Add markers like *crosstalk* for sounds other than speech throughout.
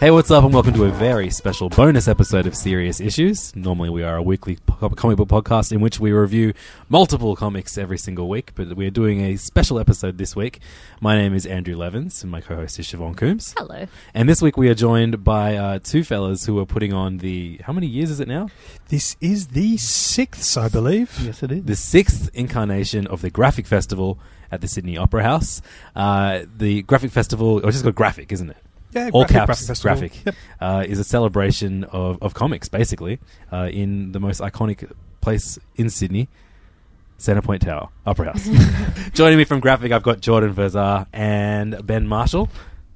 Hey, what's up, and welcome to a very special bonus episode of Serious Issues. Normally, we are a weekly po- comic book podcast in which we review multiple comics every single week, but we are doing a special episode this week. My name is Andrew Levins, and my co host is Siobhan Coombs. Hello. And this week, we are joined by uh, two fellas who are putting on the. How many years is it now? This is the sixth, I believe. Yes, it is. The sixth incarnation of the Graphic Festival at the Sydney Opera House. Uh, the Graphic Festival, or it's just called Graphic, isn't it? Yeah, all graphic, caps graphic graphic Yep. uh, is a celebration of, of comics basically uh, in the most iconic place in Sydney Centrepoint Tower Opera House *laughs* *laughs* joining me from graphic I've got Jordan Verzar and Ben Marshall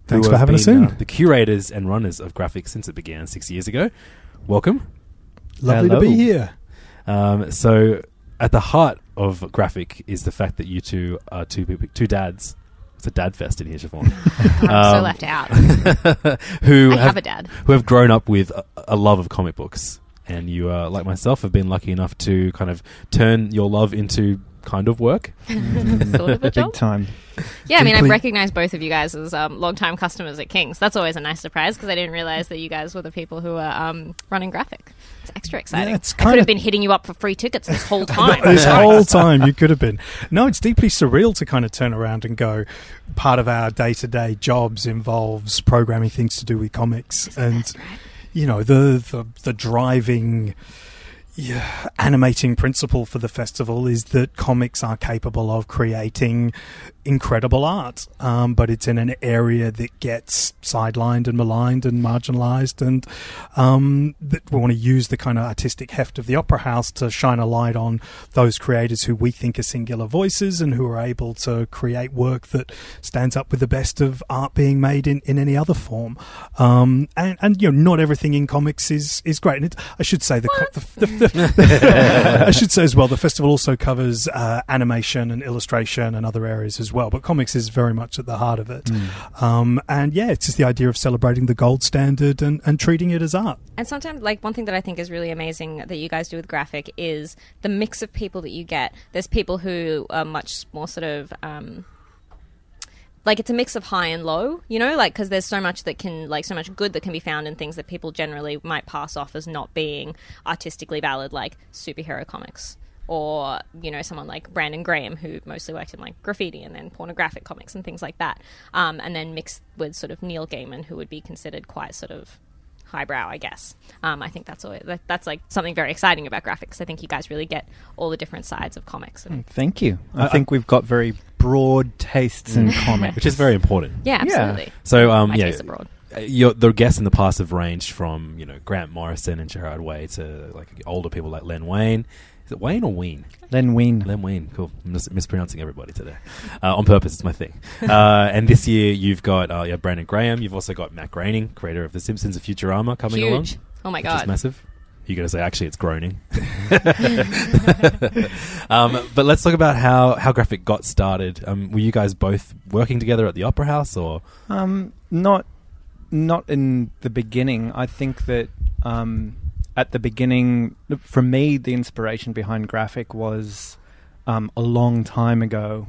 Thanks for having us been, in. uh, the curators and runners of graphic since it began six years ago welcome Lovely Hello. to be here. um, so at the heart of graphic is the fact that you two are two two dads it's a dad fest in here Siobhan *laughs* I'm so Um, left out. *laughs* who I have, have a dad. who have grown up with a, a love of comic books, and you, uh, like myself, have been lucky enough to kind of turn your love into kind of work. *laughs* sort of a *laughs* job. Big time. Yeah, I mean, I Deeply- recognize both of you guys as um, long-time customers at Kings. That's always a nice surprise because I didn't realize that you guys were the people who are um, running graphic. It's extra exciting. it's I could kinda- have been hitting you up for free tickets this whole *laughs* time. this whole time you could have been. No, it's deeply surreal to kind of turn around and go. Part of our day to day jobs involves programming things to do with comics, and you know the the, the driving. Yeah, animating principle for the festival is that comics are capable of creating incredible art, um, but it's in an area that gets sidelined and maligned and marginalized, and um, that we want to use the kind of artistic heft of the Opera House to shine a light on those creators who we think are singular voices and who are able to create work that stands up with the best of art being made in, in any other form. Um, and, and you know, not everything in comics is is great. And it, I should say the, co- the, the, the *laughs* I should say as well the festival also covers uh, animation and illustration and other areas as well. But comics is very much at the heart of it. Um, and yeah, it's just the idea of celebrating the gold standard and, and treating it as art. And sometimes, like, one thing that I think is really amazing that you guys do with graphic is the mix of people that you get. There's people who are much more sort of. Um, like it's a mix of high and low, you know, like because there's so much that can, like, so much good that can be found in things that people generally might pass off as not being artistically valid, like superhero comics, or you know, someone like Brandon Graham who mostly worked in like graffiti and then pornographic comics and things like that, um, and then mixed with sort of Neil Gaiman, who would be considered quite sort of highbrow, I guess. Um, I think that's always, that, that's like something very exciting about graphics. I think you guys really get all the different sides of comics. And, Thank you. I think we've got very broad tastes in *laughs* comics. which is very important. yeah, Yeah. absolutely. So, um, My yeah, tastes are broad. uh, your, the guests in the past have ranged from you know Grant Morrison and Gerard Way to like older people like Len Wayne. Is it Wayne or Ween? Len Ween. Len Ween. cool. I'm mis- mispronouncing everybody today uh, on purpose. It's my thing. *laughs* Uh, and this year you've got uh, yeah, Brandon Graham. You've also got Matt Groening, creator of The Simpsons and Futurama, coming along. Oh my which is god. massive. You're going to say actually it's groaning. *laughs* *laughs* um, but let's talk about how how graphic got started. Um, were you guys both working together at the Opera House, or Um, not, not in the beginning. I think that um, at the beginning, for me, the inspiration behind graphic was um, a long time ago.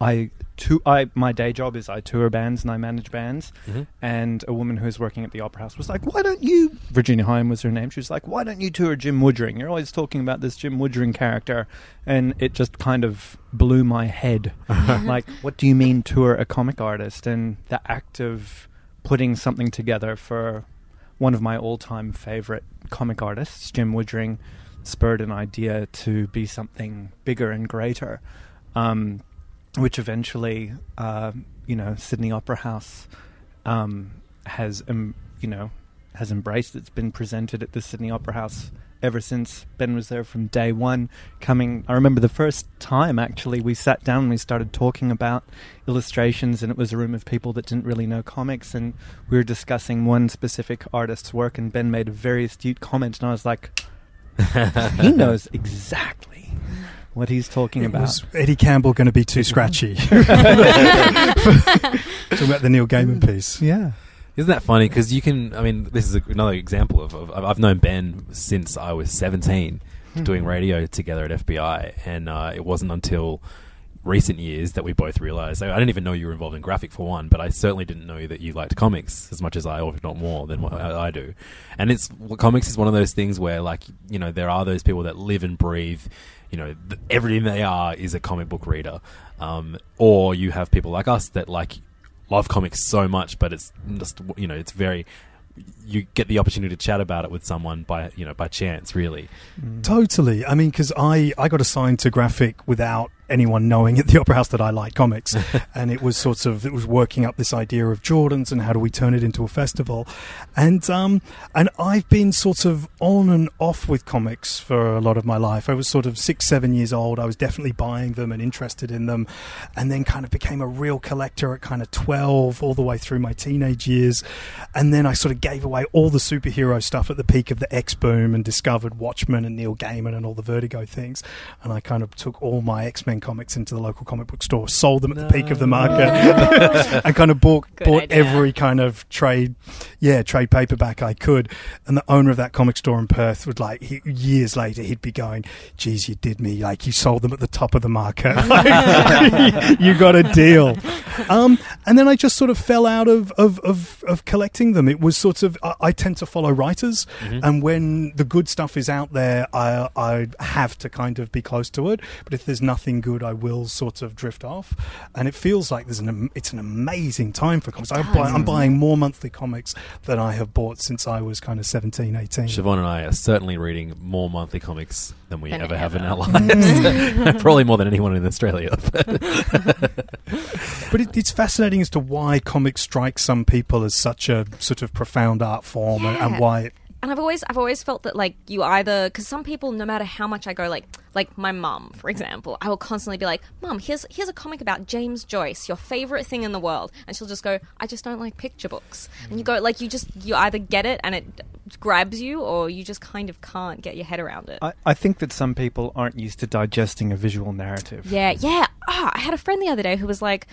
I to I my day job is I tour bands and I manage bands. Mhm. And a woman who was working at the Opera House was like, "Why don't you?" Virginia Hyam was her name. She was like, "Why don't you tour Jim Woodring? You're always talking about this Jim Woodring character." And it just kind of blew my head. *laughs* like, what do you mean tour a comic artist? And the act of putting something together for one of my all-time favorite comic artists, Jim Woodring, spurred an idea to be something bigger and greater. Um, which eventually, uh, you know, Sydney Opera House um, has, um, you know, has embraced. It's been presented at the Sydney Opera House ever since Ben was there from day one. Coming, I remember the first time actually we sat down and we started talking about illustrations, and it was a room of people that didn't really know comics, and we were discussing one specific artist's work, and Ben made a very astute comment, and I was like, *laughs* he knows exactly what he's talking about. Was Eddie Campbell going to be too scratchy? *laughs* *laughs* Talking about the Neil Gaiman piece. Yeah. Isn't that funny? Because you can. I mean, this is a, another example of, of. I've known Ben since I was seventeen, doing radio together at FBI, and uh, it wasn't until recent years that we both realized. I didn't even know you were involved in graphic for one, but I certainly didn't know that you liked comics as much as I, or if not more than what I, I do. And it's comics is one of those things where, like, you know, there are those people that live and breathe. You know, th- everything they are is a comic book reader, um, or you have people like us that like love comics so much, but it's just you know, it's very. You get the opportunity to chat about it with someone by you know by chance, really. Mm. Totally. I mean, because I, I got assigned to graphic without anyone knowing at the Opera House that I like comics, *laughs* and it was sort of it was working up this idea of Jordans and how do we turn it into a festival, and um and I've been sort of on and off with comics for a lot of my life. I was sort of six seven years old. I was definitely buying them and interested in them, and then kind of became a real collector at kind of twelve all the way through my teenage years, and then I sort of gave away all the superhero stuff at the peak of the X boom and discovered Watchmen and Neil Gaiman and all the Vertigo things, and I kind of took all my X Men comics into the local comic book store, sold them at the peak of the market, *laughs* and kind of bought Good bought idea. every kind of trade, yeah, trade paperback I could. And the owner of that comic store in Perth would like he, years later he'd be going, "Geez, you did me! Like you sold them at the top of the market. *laughs* you got a deal." Um, and then I just sort of fell out of, of, of, of collecting them. It was sort of I, I tend to follow writers, and when the good stuff is out there, I I have to kind of be close to it. But if there's nothing good, I will sort of drift off. And it feels like there's an it's an amazing time for comics. I'm, buy, I'm buying more monthly comics than I have bought since I was kind of 17, 18. Siobhan and I are certainly reading more monthly comics than we Than ever have in our lives. *laughs* *laughs* Probably more than anyone in Australia. But it, it's fascinating as to why comics strike some people as such a sort of profound art form and, and why it and I've always I've always felt that like you either because some people no matter how much I go like like my mum for example I will constantly be like mum here's here's a comic about James Joyce your favorite thing in the world. And she'll just go I just don't like picture books. And you go like you just you either get it and it grabs you or you just kind of can't get your head around it. I, I think that some people aren't used to digesting a visual narrative. yeah yeah. Ah I had a friend the other day who was like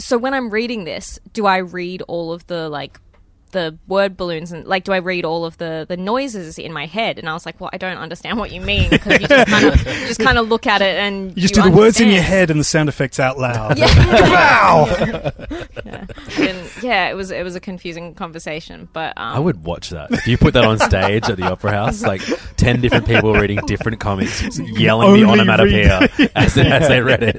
so when I'm reading this do I read all of the like the word balloons and like do I read all of the the noises in my head and I was like well I don't understand what you mean because you just kind of *laughs* just kind of look at it and you just do the words in your head and the sound effects out loud. yeah. *laughs* *laughs* yeah. And, yeah it was it was a confusing conversation but um, I would watch that. If you put that on stage at the Opera House, like 10 different people reading different comics, yelling the Only onomatopoeia as, they- as they read it.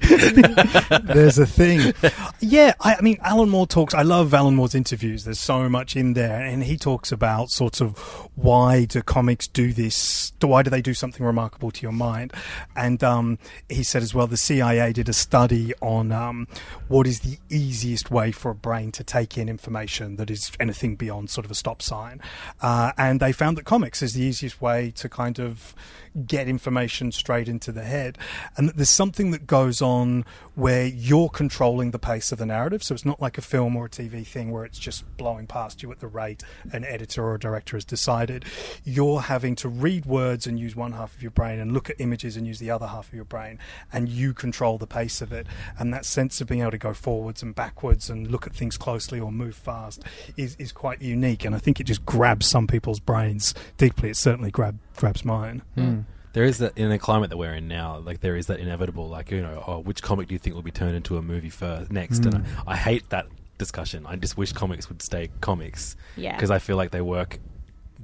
There's a thing. Yeah, I, I mean, Alan Moore talks. I love Alan Moore's interviews. There's so much in there, and he talks about sort of why do comics do this? Why do they do something remarkable to your mind? And um, he said as well, the CIA did a study on um, what is the easiest way for a brain to take in information that is anything beyond sort of a stop sign, uh, and they found that comics is the easiest way to kind of get information straight into the head. And that there's something that goes on where you're controlling the pace of the narrative. So it's not like a film or a TV thing where it's just blowing past you at the rate an editor or a director has decided. You're having to read words and use one half of your brain and look at images and use the other half of your brain. And you control the pace of it. And that sense of being able to go forwards and backwards and look at things closely or move fast is, is quite unique. And I think it just grabs some people's brains deeply. It certainly grab, grabs mine. Hmm. There is that in the climate that we're in now. Like there is that inevitable, like you know, oh, which comic do you think will be turned into a movie first next? And I, I hate that discussion. I just wish comics would stay comics. Yeah. because I feel like they work.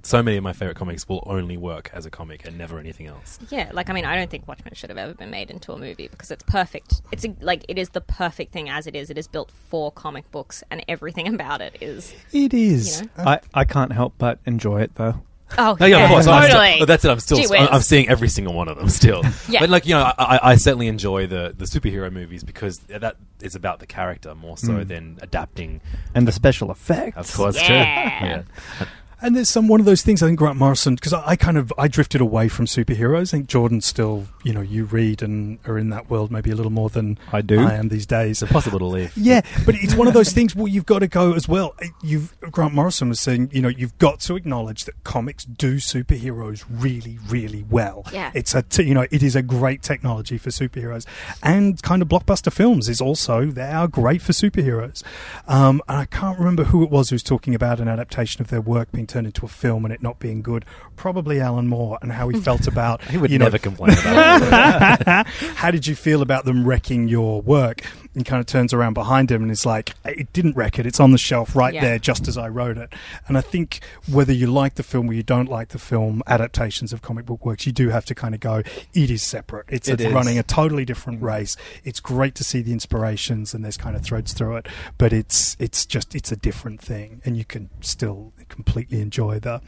So many of my favorite comics will only work as a comic and never anything else. Yeah, like I mean, I don't think Watchmen should have ever been made into a movie because it's perfect. It's a, like it is the perfect thing as it is. It is built for comic books, and everything *laughs* about it is. It is. You I, I can't help but enjoy it though. Oh, No, yeah, of course. I'm still- totally. but that's it. I'm still. I'm. I'm seeing every single one of them still. *laughs* Yeah. But like you know, I, I, I certainly enjoy the the superhero movies because that is about the character more so hmm. than adapting. And the special effects. Of course, Yeah. too. *laughs* Yeah. And there's some one of those things I think Grant Morrison because I, I kind of I drifted away from superheroes. I think Jordan still you know you read and are in that world maybe a little more than I do. I am these days. It's impossible to leave. *laughs* Yeah, but it's one of those things where you've got to go as well. You've Grant Morrison was saying, you know, you've got to acknowledge that comics do superheroes really, really well. Yeah. it's a t- you know it is a great technology for superheroes, and kind of blockbuster films is also they are great for superheroes. Um, and I can't remember who it was who was talking about an adaptation of their work being turned into a film and it not being good. Probably Alan Moore and how he *laughs* felt about He would you know, never complain about it. *laughs* how did you feel about them wrecking your work? And kind of turns around behind him and is like, it didn't wreck it. It's on the shelf right Yeah. there, just as I wrote it. And I think whether you like the film or you don't like the film, adaptations of comic book works, you do have to kind of go, it is separate. It's, It it's is. running a totally different mm. race. It's great to see the inspirations and there's kind of threads through it, but it's it's just it's a different thing, and you can still completely enjoy the,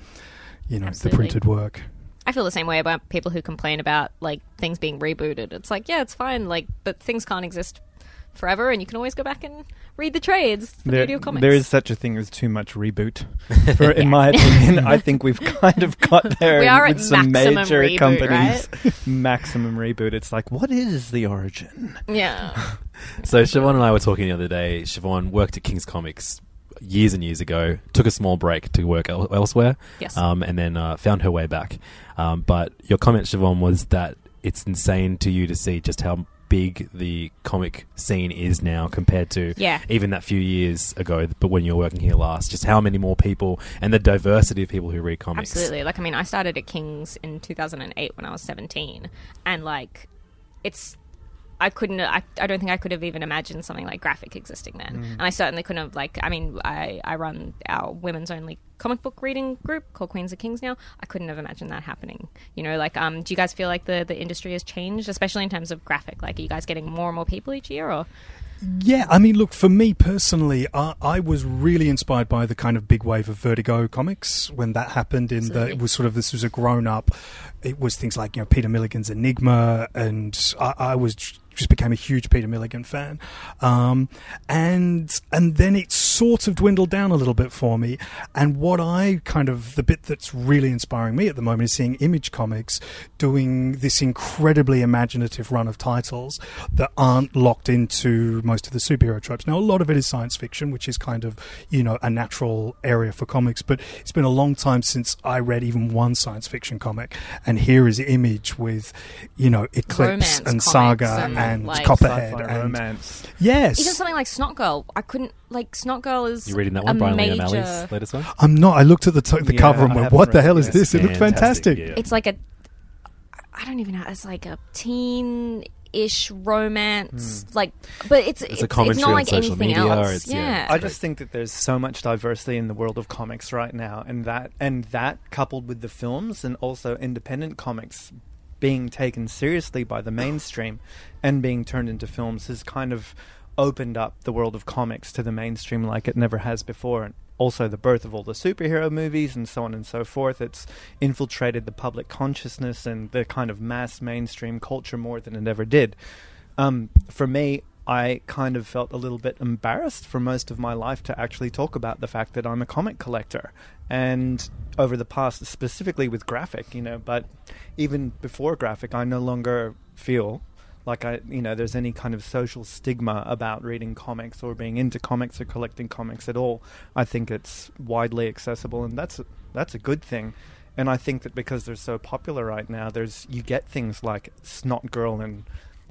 you know, Absolutely. the printed work. I feel the same way about people who complain about like things being rebooted. It's like, yeah, it's fine, like, but things can't exist forever, and you can always go back and read the trades. The There, beauty of comics. there is such a thing as too much reboot. *laughs* For, in my opinion, I think we've *laughs* kind of got there We are with at some maximum major reboot, companies. *laughs* maximum reboot. It's like, what is the origin? yeah. So Siobhan and I were talking the other day. Siobhan worked at King's Comics years and years ago. Took a small break to work el- elsewhere. Yes. Um, and then uh, found her way back. Um, but your comment, Siobhan, was that it's insane to you to see just how big the comic scene is now compared to Yeah. even that few years ago. But when you were working here last, just how many more people and the diversity of people who read comics. Absolutely. Like, I mean, I started at King's in 2008 when I was 17, and like, it's. I couldn't. I, I don't think I could have even imagined something like graphic existing then, Mm. and I certainly couldn't have. Like, I mean, I I run our women's only comic book reading group called Queens of Kings now. I couldn't have imagined that happening. You know, like, um, do you guys feel like the the industry has changed, especially in terms of graphic? Like, are you guys getting more and more people each year, or Yeah, I mean, look, for me personally, I, I was really inspired by the kind of big wave of Vertigo comics when that happened. In the, it was sort of this was a grown up. It was things like you know Peter Milligan's Enigma, and I, I was just became a huge Peter Milligan fan, um, and and then it sort of dwindled down a little bit for me. And what I kind of the bit that's really inspiring me at the moment is seeing Image Comics doing this incredibly imaginative run of titles that aren't locked into most of the superhero tropes. Now, a lot of it is science fiction, which is kind of you know a natural area for comics, but it's been a long time since I read even one science fiction comic. And here is Image with you know Eclipse Romance and Saga and, and like- Copperhead Sci-fi and romance. yes, even something like Snotgirl? I couldn't like Snotgirl is You reading that one, Bryan Lee major. O'Malley's latest one? I'm not. I looked at the t- the Yeah, cover and went, "What the hell is yet. this? It looks fantastic." yeah. It's like a, I don't even know. It's like a teen-ish romance, hmm. like, but it's it's, a it's commentary not on like social anything media, else. it's- yeah, yeah, I just think that there's so much diversity in the world of comics right now, and that and that coupled with the films and also independent comics being taken seriously by the mainstream and being turned into films has kind of opened up the world of comics to the mainstream like it never has before. And also the birth of all the superhero movies and so on and so forth. It's infiltrated the public consciousness and the kind of mass mainstream culture more than it ever did. Um, for me, I kind of felt a little bit embarrassed for most of my life to actually talk about the fact that I'm a comic collector. And over the past, specifically with graphic, you know, but even before graphic, I no longer feel like I, you know, there's any kind of social stigma about reading comics or being into comics or collecting comics at all. I think it's widely accessible, and that's that's a good thing. And I think that because they're so popular right now, there's you get things like Snotgirl and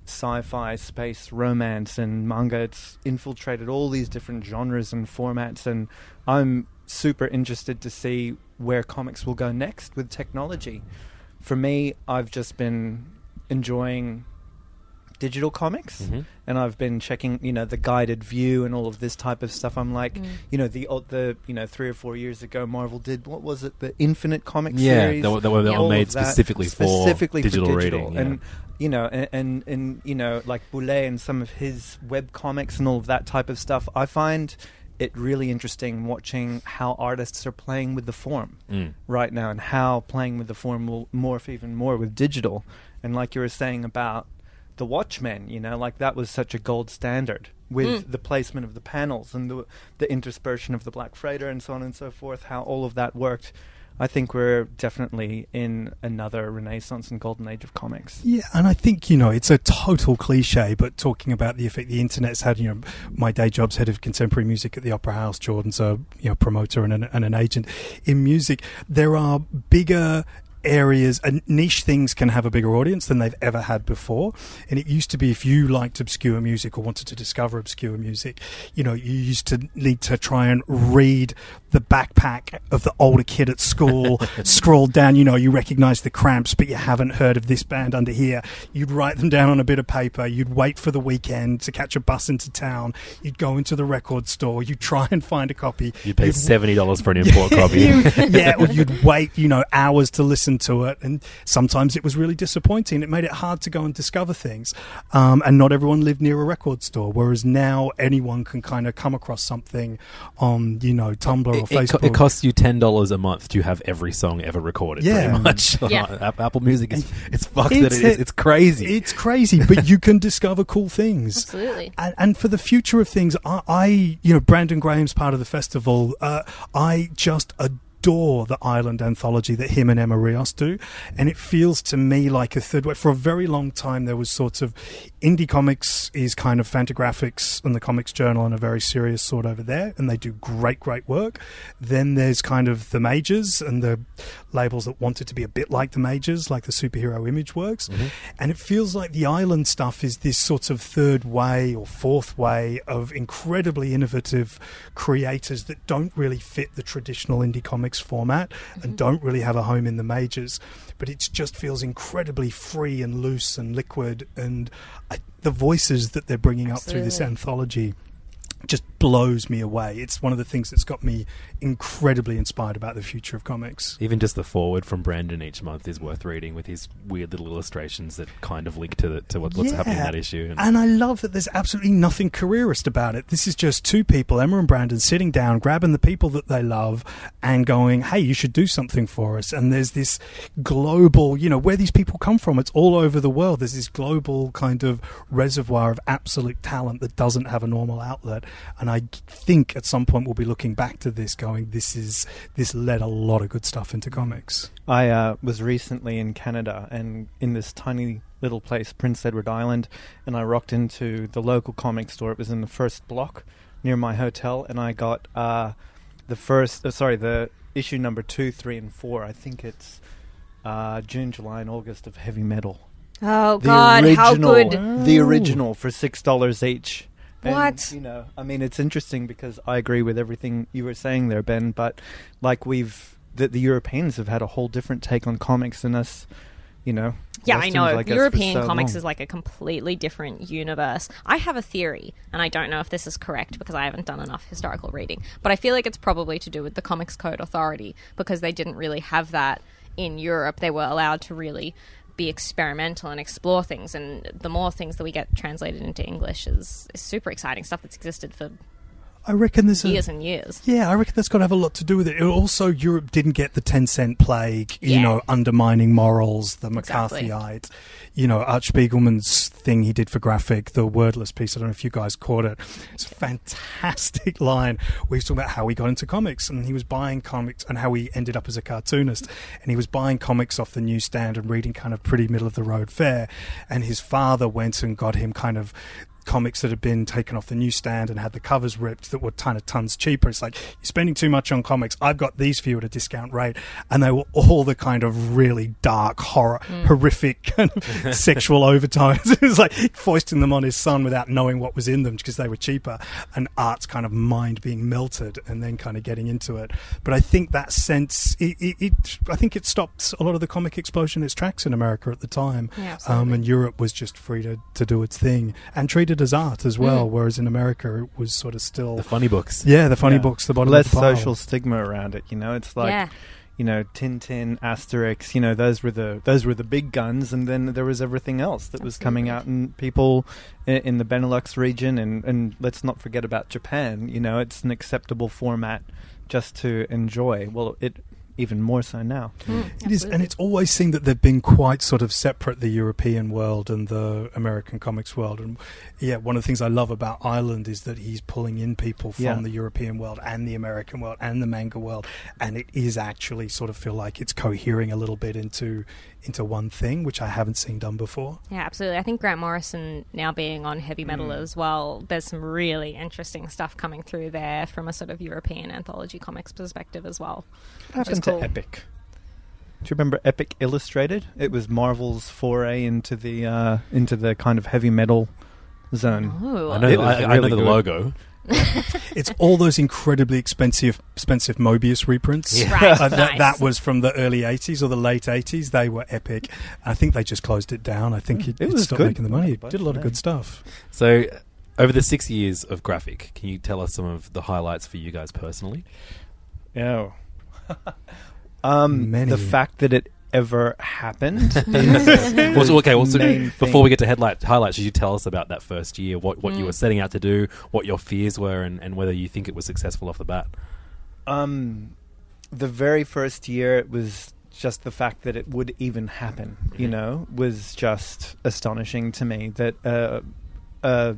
sci-fi, space, romance, and manga. It's infiltrated all these different genres and formats, and I'm super interested to see where comics will go next with technology. for me, I've just been enjoying digital comics Mhm. and I've been checking, you know, the guided view and all of this type of stuff. I'm like, Mm. you know, the the you know three or four years ago, Marvel did what was it, the Infinite Comic Yeah, series? they were- they were Yeah. All made of that specifically for specifically digital for reading, digital. yeah. and you know, and, and and you know, like Boulet and some of his web comics and all of that type of stuff. I find it really interesting watching how artists are playing with the form Mm. right now and how playing with the form will morph even more with digital. And like you were saying about the Watchmen, you know, like that was such a gold standard with Mm. the placement of the panels and the the interspersion of the Black Freighter and so on and so forth, how all of that worked. I think we're definitely in another renaissance and golden age of comics. Yeah, and I think you know it's a total cliche, but talking about the effect the internet's had. You know, my day job's head of contemporary music at the Opera House. Jordan's a you know promoter and an, and an agent in music. There are bigger areas and niche things can have a bigger audience than they've ever had before. And it used to be if you liked obscure music or wanted to discover obscure music you know you used to need to try and read the backpack of the older kid at school *laughs* scroll down you know you recognize the cramps but you haven't heard of this band under here. You'd write them down on a bit of paper. You'd wait for the weekend to catch a bus into town. You'd go into the record store. You'd try and find a copy. You'd pay You'd- seventy dollars for an *laughs* import copy. you- *laughs* yeah, or you'd wait, you know, hours to listen to it, and sometimes it was really disappointing. It made it hard to go and discover things, um, and not everyone lived near a record store. Whereas now anyone can kind of come across something on, you know, Tumblr or It, it, co- Facebook. it costs you ten dollars a month to have every song ever recorded. Yeah. pretty much. *laughs* Yeah. Apple Music is it's fucked. It's that it is. It's crazy. It's crazy, but you can discover cool things. Absolutely. And, and for the future of things, I, I you know, Brandon Graham's part of the festival. Uh, I just adore the Island anthology that him and Emma Rios do, and it feels to me like a third way. For a very long time, there was sort of indie comics is kind of Fantagraphics and the Comics Journal and a very serious sort over there, and they do great, great work. Then there's kind of the majors and the labels that want it to be a bit like the majors, like the superhero image works. Mm-hmm. And it feels like the island stuff is this sort of third way or fourth way of incredibly innovative creators that don't really fit the traditional indie comics format and mm-hmm. don't really have a home in the majors. But it just feels incredibly free and loose and liquid. And I, the voices that they're bringing up through this anthology just blows me away. It's one of the things that's got me incredibly inspired about the future of comics. Even just the forward from Brandon each month is worth reading with his weird little illustrations that kind of link to the, to what, what's Yeah. happening in that issue. And, And I love that there's absolutely nothing careerist about it. This is just two people, Emma and Brandon, sitting down, grabbing the people that they love and going, hey, you should do something for us. And there's this global, you know, where these people come from, it's all over the world. There's this global kind of reservoir of absolute talent that doesn't have a normal outlet. And I think at some point we'll be looking back to this going, this is, this led a lot of good stuff into comics. I uh, was recently in Canada and in this tiny little place, Prince Edward Island, and I rocked into the local comic store. It was in the first block near my hotel, and I got uh, the first, uh, sorry, the issue number two, three, and four. I think it's uh, June, July, and August of Heavy Metal. Oh The God, original, how good! The original for six dollars each. And, What? you know, I mean, it's interesting because I agree with everything you were saying there, Ben. But like we've, the, the Europeans have had a whole different take on comics than us. You know. Yeah, I know. guess, European so comics long. is like a completely different universe. I have a theory, and I don't know if this is correct because I haven't done enough historical reading, but I feel like it's probably to do with the Comics Code Authority because they didn't really have that in Europe. They were allowed to really be experimental and explore things, and the more things that we get translated into English is, is super exciting stuff that's existed for I reckon there's a, years and years. Yeah, I reckon that's got to have a lot to do with it. It Also, Europe didn't get the 10 cent plague, you Yeah. know, undermining morals, the Exactly. McCarthyite, you know, Spiegelman's thing he did for graphic, the wordless piece. I don't know if you guys caught it. It's a fantastic *laughs* line he's talking about how he got into comics and he was buying comics and how he ended up as a cartoonist. And he was buying comics off the newsstand and reading kind of pretty middle of the road fare. And his father went and got him kind of comics that had been taken off the newsstand and had the covers ripped that were kind of tons cheaper. It's like you're spending too much on comics. I've got these for you at a discount rate, and they were all the kind of really dark, horror, horrific *laughs* kind of *laughs* sexual overtones. *laughs* it was like foisting them on his son without knowing what was in them because they were cheaper, and art's kind of mind being melted and then kind of getting into it. But I think that sense, it, it, it I think it stopped a lot of the comic explosion in its tracks in America at the time. Yeah, um, and Europe was just free to, to do its thing and treated as art as mm. well, whereas in America it was sort of still. The funny books. yeah, the funny Yeah. books, the bottom less of the social stigma around it. You know, it's like yeah. you know Tintin, Asterix. You know, those were the those were the big guns, and then there was everything else that was coming out, and people in, in the Benelux region, and and let's not forget about Japan. You know, it's an acceptable format just to enjoy. Well, it even more so now. Hmm. It is, and it's always seemed that they've been quite sort of separate, the European world and the American comics world. And yeah, one of the things I love about Island is that he's pulling in people from Yeah. the European world and the American world and the manga world, and it is actually sort of feel like it's cohering a little bit into into one thing, which I haven't seen done before. Yeah, absolutely. I think Grant Morrison now being on heavy metal Mm. as well, there's some really interesting stuff coming through there from a sort of European anthology comics perspective as well. What Which is happened to. Epic? Do you remember Epic Illustrated? It was Marvel's foray into the uh, into the kind of heavy metal zone. Oh, I know, It was I, I know the good. logo. *laughs* It's all those incredibly expensive, expensive Moebius reprints. Yeah. Right, Uh, that, nice. that was from the early 80s or the late 80s. They were epic. I think they just closed it down. I think it, It it was stopped good. making the money. It did a lot of good stuff. So, over the six years of graphic, can you tell us some of the highlights for you guys personally? Yeah. *laughs* um, Many. the fact that it ever happened. *laughs* *laughs* Well, *laughs* so, okay, well, so before thing. we get to headlight, highlights, should you tell us about that first year, what, what you Mm. were setting out to do, what your fears were, and, and whether you think it was successful off the bat? um, the very first year, it was just the fact that it would even happen. You know, was just astonishing to me that uh, a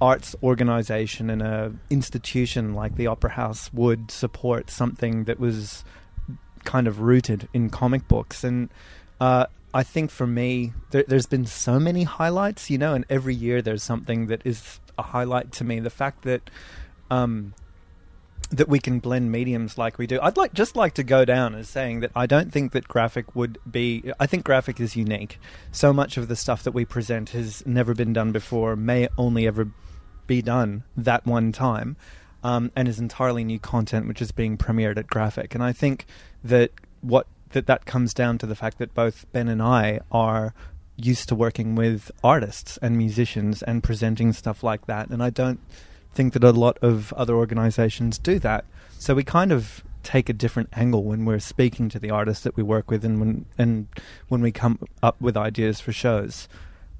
arts organization and a institution like the Opera House would support something that was kind of rooted in comic books and. Uh, I think for me, there, there's been so many highlights, you know, and every year there's something that is a highlight to me. The fact that um, that we can blend mediums like we do. I'd like just like to go down as saying that I don't think that graphic would be. I think graphic is unique. So much of the stuff that we present has never been done before, may only ever be done that one time, um, and is entirely new content which is being premiered at graphic. And I think that what that that comes down to the fact that both Ben and I are used to working with artists and musicians and presenting stuff like that, and I don't think that a lot of other organizations do that. So we kind of take a different angle when we're speaking to the artists that we work with and when and when we come up with ideas for shows.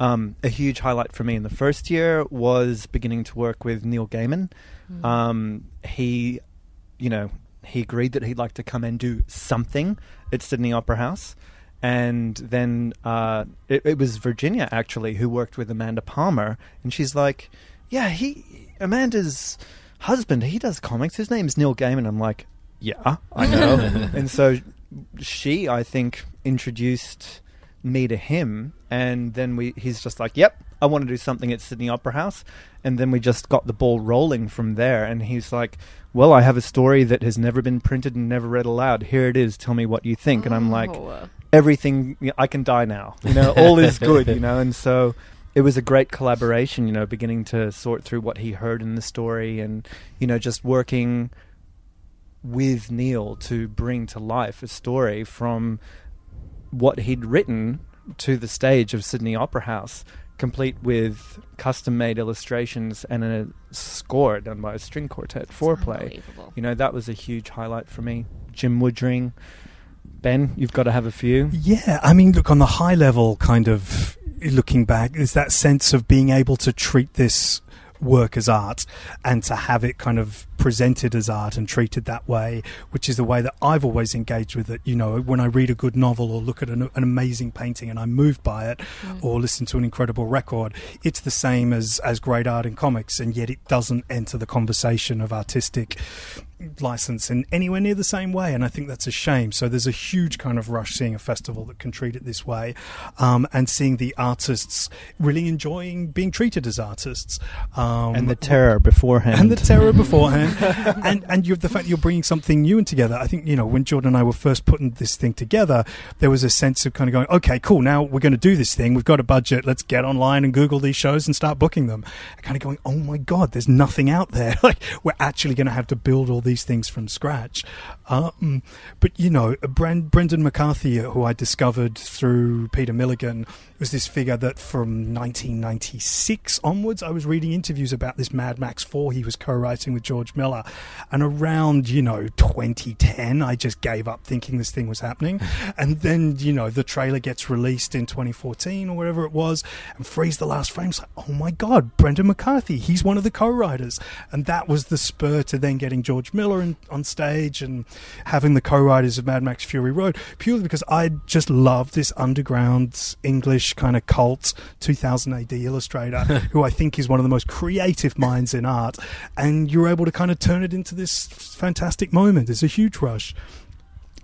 Um, a huge highlight for me in the first year was beginning to work with Neil Gaiman. Um, he, you know, he agreed that he'd like to come and do something at Sydney Opera House. And then uh, it, it was Virginia actually who worked with Amanda Palmer, and she's like, "Yeah, he Amanda's husband. He does comics. His name's Neil Gaiman." I'm like, "Yeah, I know." *laughs* and so she, I think, introduced me to him, and then we he's just like, "Yep, I want to do something at Sydney Opera House," and then we just got the ball rolling from there. And he's like, "Well, I have a story that has never been printed and never read aloud. Here it is. Tell me what you think." And I'm oh. like, Oh. everything you know, I can die now. You know, all is good, you know, and so it was a great collaboration, you know, beginning to sort through what he heard in the story and, you know, just working with Neil to bring to life a story from what he'd written to the stage of Sydney Opera House, complete with custom made illustrations and a score done by a string quartet FourPlay. unbelievable. You know, that was a huge highlight for me. Jim Woodring. Ben, you've got to have a few. Yeah, I mean, look, on the high level, kind of looking back, is that sense of being able to treat this work as art and to have it kind of presented as art and treated that way, which is the way that I've always engaged with it. You know, when I read a good novel or look at an, an amazing painting and I'm moved by it, mm. or listen to an incredible record, it's the same as as great art in comics, and yet it doesn't enter the conversation of artistic license in anywhere near the same way, and I think that's a shame. So there's a huge kind of rush seeing a festival that can treat it this way, um, and seeing the artists really enjoying being treated as artists, um, and the terror beforehand. and the terror *laughs* beforehand, and and you, have the fact you're bringing something new in together. I think you know when Jordan and I were first putting this thing together, there was a sense of kind of going, okay, cool, now we're going to do this thing. We've got a budget. Let's get online and Google these shows and start booking them. And kind of going, oh my god, there's nothing out there. *laughs* like we're actually going to have to build all these things from scratch. Um, but you know, Brand- Brendan McCarthy, who I discovered through Peter Milligan, was this figure that from 1996 onwards, I was reading interviews about this Mad Max 4 he was co-writing with George Miller, and around you know 2010, I just gave up thinking this thing was happening, *laughs* and then you know the trailer gets released in 2014 or whatever it was, and Freeze the Last Frame's like, oh my god, Brendan McCarthy, he's one of the co-writers, and that was the spur to then getting George Miller in, on stage and having the co-writers of Mad Max Fury Road, purely because I just love this underground English kind of cult 2000 AD illustrator *laughs* who I think is one of the most creative minds in art, and you're able to kind of turn it into this fantastic moment. It's a huge rush.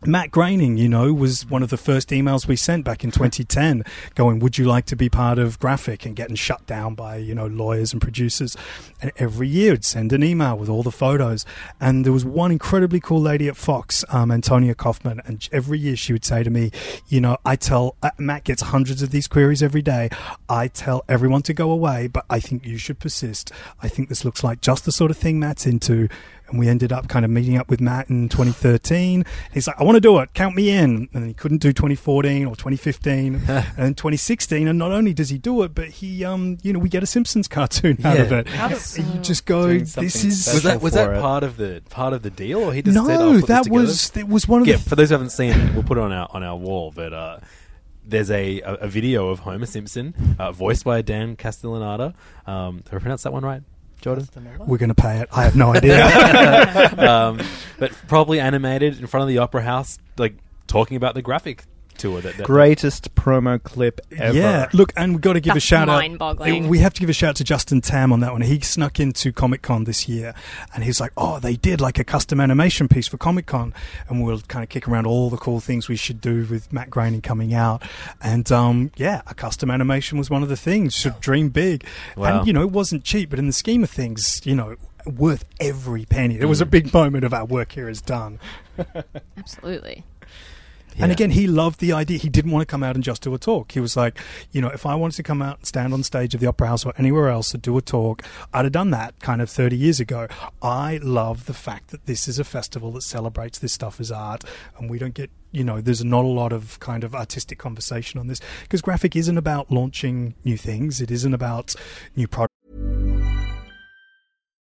Matt Groening, you know, was one of the first emails we sent back in 2010 going, Would you like to be part of Graphic? and getting shut down by, you know, lawyers and producers. And every year it'd send an email with all the photos. And there was one incredibly cool lady at Fox, um, Antonia Kaufman, and every year she would say to me, You know, I tell, uh, Matt gets hundreds of these queries every day. I tell everyone to go away, but I think you should persist. I think this looks like just the sort of thing Matt's into and we ended up kind of meeting up with Matt in 2013. He's like, I want to do it, count me in. And he couldn't do 2014 or 2015 *laughs* and 2016. And not only does he do it, but he, um, you know, we get a Simpsons cartoon out of it. How And you just go, this is. Was that was for that it. part of the part of the deal, or he just no, said, "I'll put this that was that was one of yeah, the for those who haven't seen it, we'll put it on our on our wall. But uh, there's a, a, a video of Homer Simpson, uh, voiced by Dan Castellaneta. Um, did I pronounce that one right, Jordan? We're going to pay it. I have no *laughs* idea. um, but probably animated in front of the Opera House, like talking about the graphic tour. That, that Greatest promo clip ever. Yeah, look, and we've got to give a shout out. mind-boggling. We have to give a shout out to Justin Tam on that one. He snuck into Comic Con this year, and he's like, "Oh, they did like a custom animation piece for Comic Con," and we'll kind of kick around all the cool things we should do with Matt Groening coming out. And um, yeah, a custom animation was one of the things. Should dream big, Wow. and you know, it wasn't cheap, but in the scheme of things, you know. Worth every penny. It was a big moment of our work here is done. Absolutely. And again, he loved the idea. He didn't want to come out and just do a talk. He was like, you know, if I wanted to come out and stand on stage of the Opera House or anywhere else to do a talk, I'd have done that kind of 30 years ago. I love the fact that this is a festival that celebrates this stuff as art, and we don't get, you know, there's not a lot of kind of artistic conversation on this because graphic isn't about launching new things. It isn't about new products.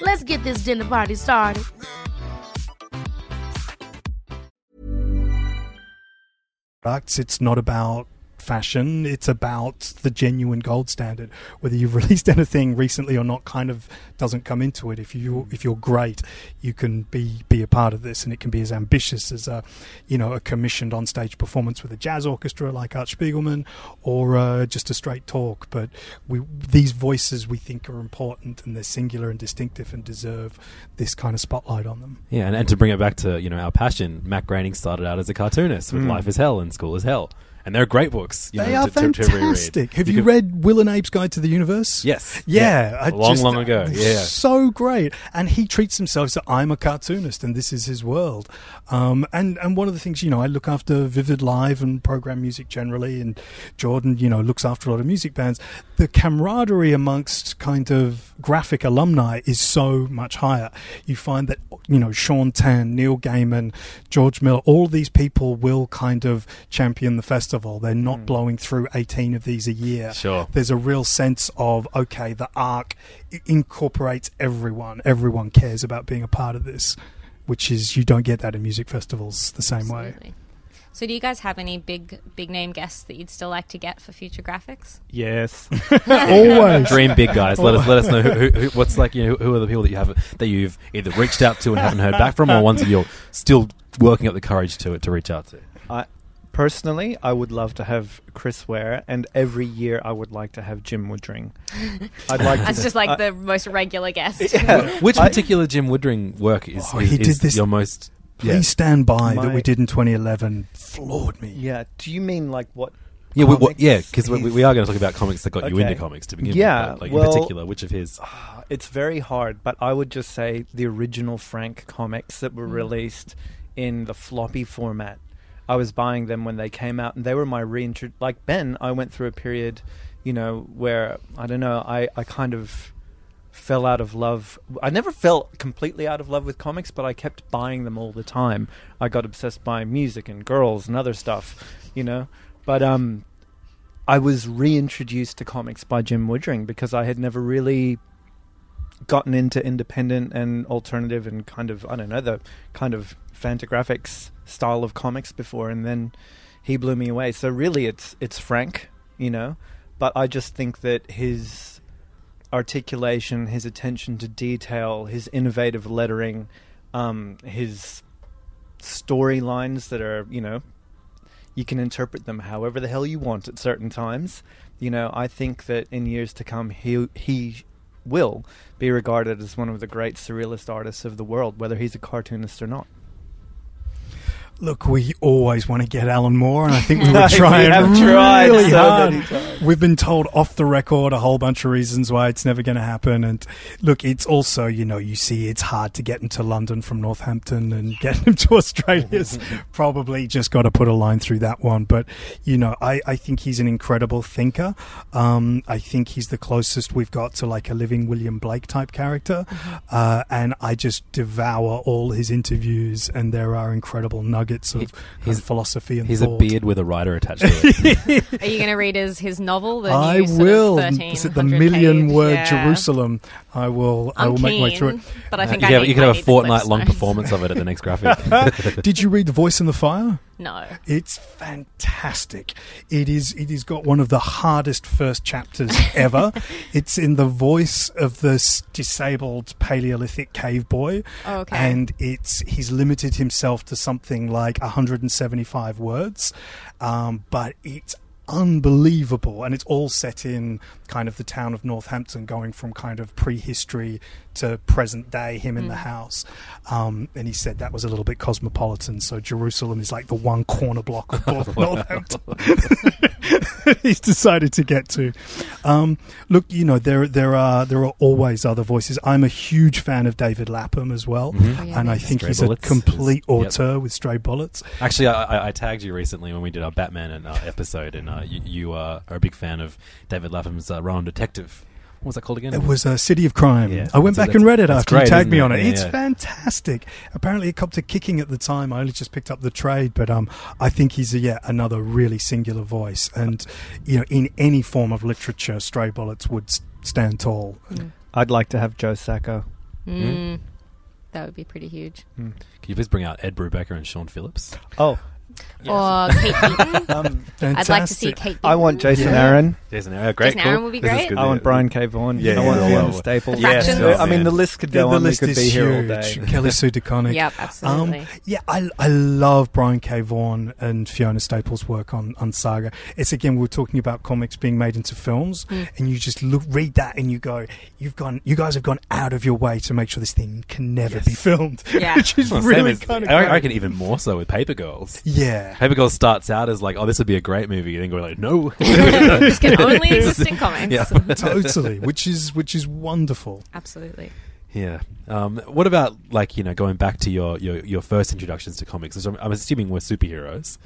Let's get this dinner party started. It's not about fashion. It's about the genuine gold standard. Whether you've *laughs* released anything recently or not, kind of doesn't come into it. If you if you're great, you can be be a part of this, and it can be as ambitious as a you know a commissioned on stage performance with a jazz orchestra like Art Spiegelman, or uh, just a straight talk. But we these voices we think are important, and they're singular and distinctive, and deserve this kind of spotlight on them. Yeah, and, and to bring it back to you know our passion, Matt Groening started out as a cartoonist with Mm. Life is Hell and School is Hell, and they're great books. You They know, are to, to- to fantastic. Have you, could- read Will and Abe's Guide to the Universe? Yes. Yeah, Yeah. I Long, just- long ago. Yeah. so great. And he treats himself as I'm a cartoonist and this is his world. Um, and and one of the things you know, I look after Vivid Live and program music generally, and Jordan, you know, looks after a lot of music bands. The camaraderie amongst kind of graphic alumni is so much higher. You find that you know Shaun Tan, Neil Gaiman, George Miller, all these people will kind of champion the festival. They're not hmm. blowing through 18 of these a year. Sure. There's a real sense of okay, the arc incorporates everyone. Everyone cares about being a part of this, which is you don't get that in music festivals the same way. So, do you guys have any big big name guests that you'd still like to get for future graphics? Yes. *laughs* Always. Dream big guys. Let us let us know who, who, who, what's like. You know, who are the people that you have that you've either reached out to and haven't heard back from, or ones that you're still working up the courage to it to reach out to. I personally, I would love to have Chris Ware, and every year I would like to have Jim Woodring. *laughs* I'd like. That's to, just like I- the most regular guest. *laughs* Which I- particular Jim Woodring work is, Oh, is, he did is this- your most? Please Yeah, stand by that we did in 2011. Floored me. Yeah. Do you mean like what? yeah, we, we, comics yeah, because we, we are going to talk about comics that got you into comics to begin Yeah, with. but, like well- in particular, which of his? Ah, it's very hard, but I would just say the original Frank comics that were mm. released in the floppy format. I was buying them when they came out, and they were my reintro. Like Ben, I went through a period, you know, where I don't know, I, I kind of fell out of love. I never fell completely out of love with comics, but I kept buying them all the time. I got obsessed by music and girls and other stuff, you know. But um, I was reintroduced to comics by Jim Woodring because I had never really gotten into independent and alternative and kind of I don't know the kind of Fantagraphics style of comics before, and then he blew me away. So really, it's it's Frank, you know, but I just think that his articulation, his attention to detail, his innovative lettering, um, his storylines that are you know you can interpret them however the hell you want at certain times. You know, I think that in years to come, he he will be regarded as one of the great surrealist artists of the world, whether he's a cartoonist or not. Look, we always want to get Alan Moore, and I think we were *laughs* We trying have tried really so hard. We've been told off the record a whole bunch of reasons why it's never going to happen. And look, it's also, you know, you see it's hard to get into London from Northampton and *laughs* get him to Australia's *laughs* probably just got to put a line through that one. But, you know, I, I think he's an incredible thinker. Um, I think he's the closest we've got to like a living William Blake type character. Uh, and I just devour all his interviews, and there are incredible nuggets of He- kind he's- of philosophy and He's a beard with a writer attached to it. *laughs* Are you going to read his, his novel? The I new will. Is it the million page- word yeah. Jerusalem? I will. I I'm will make my way through it. But I uh, think could I have, need- you could I have a need the Cliff's fortnight long performance of it at the next *laughs* graphic. Did you read The Voice in the Fire? No. It's fantastic. It is. It has got one of the hardest first chapters ever. *laughs* it's in the voice of this disabled Paleolithic cave boy, Oh, okay. and it's he's limited himself to something like 175 words, um, but it's unbelievable and it's all set in kind of the town of Northampton going from kind of prehistory to present day him in the house. Um, and he said that was a little bit cosmopolitan. So Jerusalem is like the one corner block of North- *laughs* Northampton. *laughs* He's decided to get to. Um, look you know there there are there are always other voices. I'm a huge fan of David Lapham as well. Mhm. Oh, yeah, and I think Stray he's Bullets a complete is- yep. auteur with stray bullets. Actually, I, I, I tagged you recently when we did our Batman and, uh, episode, and uh, you, you uh, are a big fan of David Lapham's uh, Rowan Detective. What was that called again? It was a City of Crime. Yeah. I went That's- back and read it that's after you tagged me isn't on it? it. Yeah, it's yeah. fantastic. Apparently, it copped a kicking at the time. I only just picked up the trade, but um, I think he's a, yet another really singular voice. And you know, in any form of literature, Stray Bullets would s- stand tall. I'd like to have Joe Sacco. Mm. That would be pretty huge. Can you please bring out Ed Brubaker and Sean Phillips? Oh, Or Kate Beaton. *laughs* um, I'd like to see Kate Beaton. I want Jason Yeah. Aaron. Jason Aaron, great. Jason cool. Aaron would be This is great. good. I want Brian K. Vaughan. Yeah, I want yeah, Fiona yeah. Staples. The Fractions. Yeah, I mean, the list could The, go the on. list we could is be here all huge. day. *laughs* Kelly Sue DeConnick. Yep, absolutely. Um, yeah, I, I love Brian K. Vaughan and Fiona Staples' work on, on Saga. It's again, we were talking about comics being made into films, Hmm. and you just look, read that, and you go, "You've gone, you guys have gone out of your way to make sure this thing can never be filmed." *laughs* Yeah. which is Well, same really as- kind of. I I reckon even more so with Paper Girls. Yeah, Paper Girls starts out as like, oh, this would be a great movie, and then go like, no. this can only *laughs* exist in comics. Yeah. *laughs* totally. Which is which is wonderful. Absolutely. Yeah. Um, what about like you know going back to your your, your first introductions to comics? which I'm, I'm assuming were superheroes.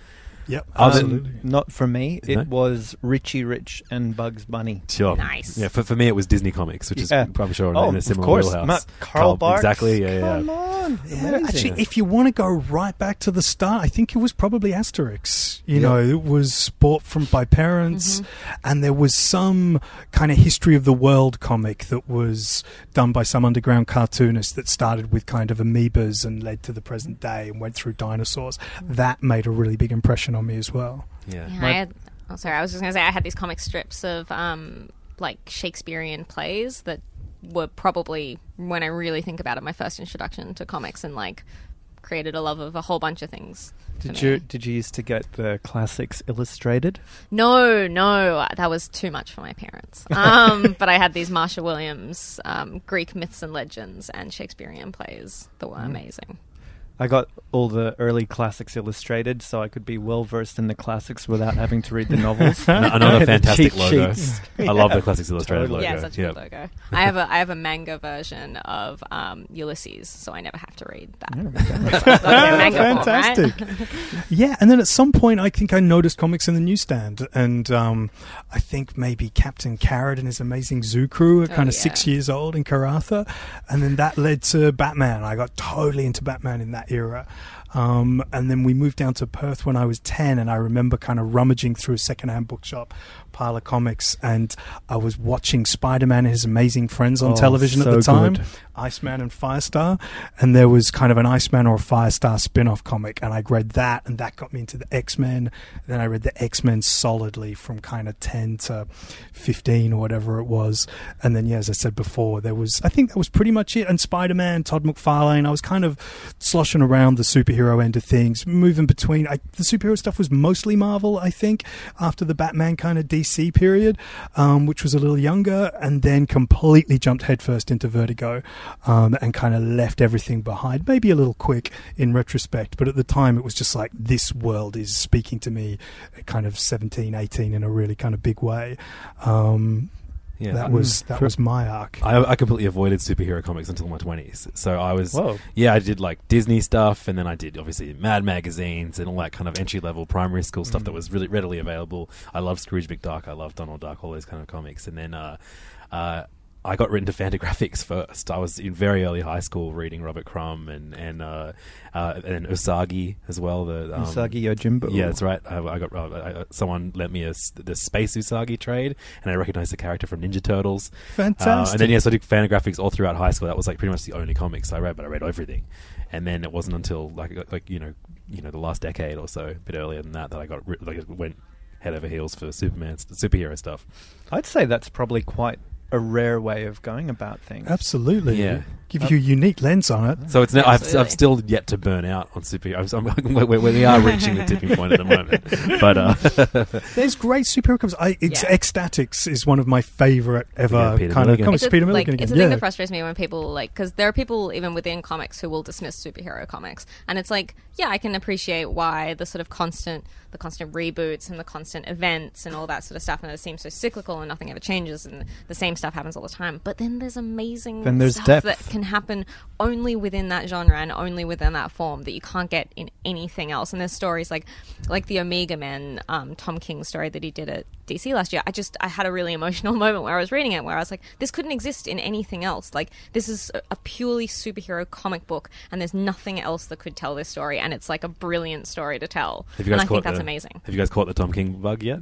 Yep, absolutely. Um, not for me. It No? was Richie Rich and Bugs Bunny. Sure. Nice. Yeah. For, for me, it was Disney Comics, which Yeah. is probably sure Oh, in a of similar course. wheelhouse. Ma- Karl Barks. Exactly. Yeah. Come Yeah. on. Yeah, actually, if you want to go right back to the start, I think it was probably Asterix. You Yeah. know, it was bought from by parents, Mm-hmm. and there was some kind of history of the world comic that was done by some underground cartoonist that started with kind of amoebas and led to the present day and went through dinosaurs. That made a really big impression on me as well. Yeah. Yeah, I had, oh, sorry, I was just going to say I had these comic strips of um, like Shakespearean plays that were probably, when I really think about it, my first introduction to comics and like created a love of a whole bunch of things. for Did me. you did you used to get the classics illustrated? No, no, that was too much for my parents. Um, *laughs* but I had these Marcia Williams um, Greek myths and legends and Shakespearean plays that were Mm. amazing. I got all the early classics illustrated, so I could be well versed in the classics without having to read the novels. *laughs* Another *laughs* fantastic logo. sheets. I love Yeah. the Classics Illustrated Totally. logo. Yeah, such a yeah. good logo. I have a I have a manga version of um, Ulysses, so I never have to read that. Okay, manga form, right? Fantastic. *laughs* yeah, and then at some point, I think I noticed comics in the newsstand, and um, I think maybe Captain Carrot and his amazing Zoo Crew are Oh, kind of yeah. six years old in Karratha, and then that led to Batman. I got totally into Batman in that era. Um, and then we moved down to Perth when I was 10, and I remember kind of rummaging through a secondhand bookshop, pile of comics, and I was watching Spider Man and his amazing friends on Oh, television at the time. good. Iceman and Firestar, and there was kind of an Iceman or a Firestar spin-off comic, and I read that, and that got me into the X Men. Then I read the X Men solidly from kind of ten to fifteen or whatever it was, and then yeah, as I said before, there was I think that was pretty much it. And Spider Man, Todd McFarlane, I was kind of sloshing around the superhero end of things, moving between. I, the superhero stuff was mostly Marvel, I think, after the Batman kind of DC period, um, which was a little younger, and then completely jumped headfirst into Vertigo um, and kind of left everything behind. Maybe a little quick in retrospect, but at the time it was just like this world is speaking to me at kind of 17, 18 in a really kind of big way. Um, Yeah. that Mm. was that For- was my arc. I, I completely avoided superhero comics until my twenties. So I was, Whoa. yeah, I did like Disney stuff, and then I did obviously Mad magazines and all that kind of entry level primary school stuff Mm. that was really readily available. I loved Scrooge McDuck, I loved Donald Duck, all those kind of comics, and then uh, uh, I got written to Fantagraphics *laughs* first. I was in very early high school reading Robert Crumb and and uh, uh, and Usagi as well. The um, Usagi Yojimbo. Yeah, that's right. I, I got uh, I, someone lent me a the Space Usagi trade, and I recognized the character from Ninja Turtles. Fantastic. Uh, and then yes, I did Fantagraphics all throughout high school. That was like pretty much the only comics I read, but I read everything. And then it wasn't until like like you know you know the last decade or so, a bit earlier than that, that I got like went head over heels for Superman superhero stuff. I'd say that's probably quite a rare way of going about things. Absolutely, Yeah. Give you a unique lens on it. So it's now, I've, I've still yet to burn out on superheroes. I'm, *laughs* we, we we are reaching the tipping point at the moment, *laughs* but uh, *laughs* There's great superhero comics. I, it's Yeah. X-Statix is one of my favorite ever Yeah, Peter kind Milligan. of comics. It's a, Peter like, Milligan it's a again. thing that frustrates me when people like because there are people even within comics who will dismiss superhero comics, and it's like, yeah, I can appreciate why the sort of constant, the constant reboots and the constant events and all that sort of stuff, and it seems so cyclical and nothing ever changes, and the same stuff happens all the time. But then there's amazing Then there's stuff depth. that can happen only within that genre and only within that form that you can't get in anything else. And there's stories like like the Omega Men, um, Tom King story that he did at DC last year. I just I had a really *laughs* emotional moment where I was reading it where I was like, this couldn't exist in anything else. Like this is a- purely superhero comic book, and there's nothing else that could tell this story. And it's like a brilliant story to tell. Have you and I think that's the, amazing. Have you guys caught the Tom King bug yet?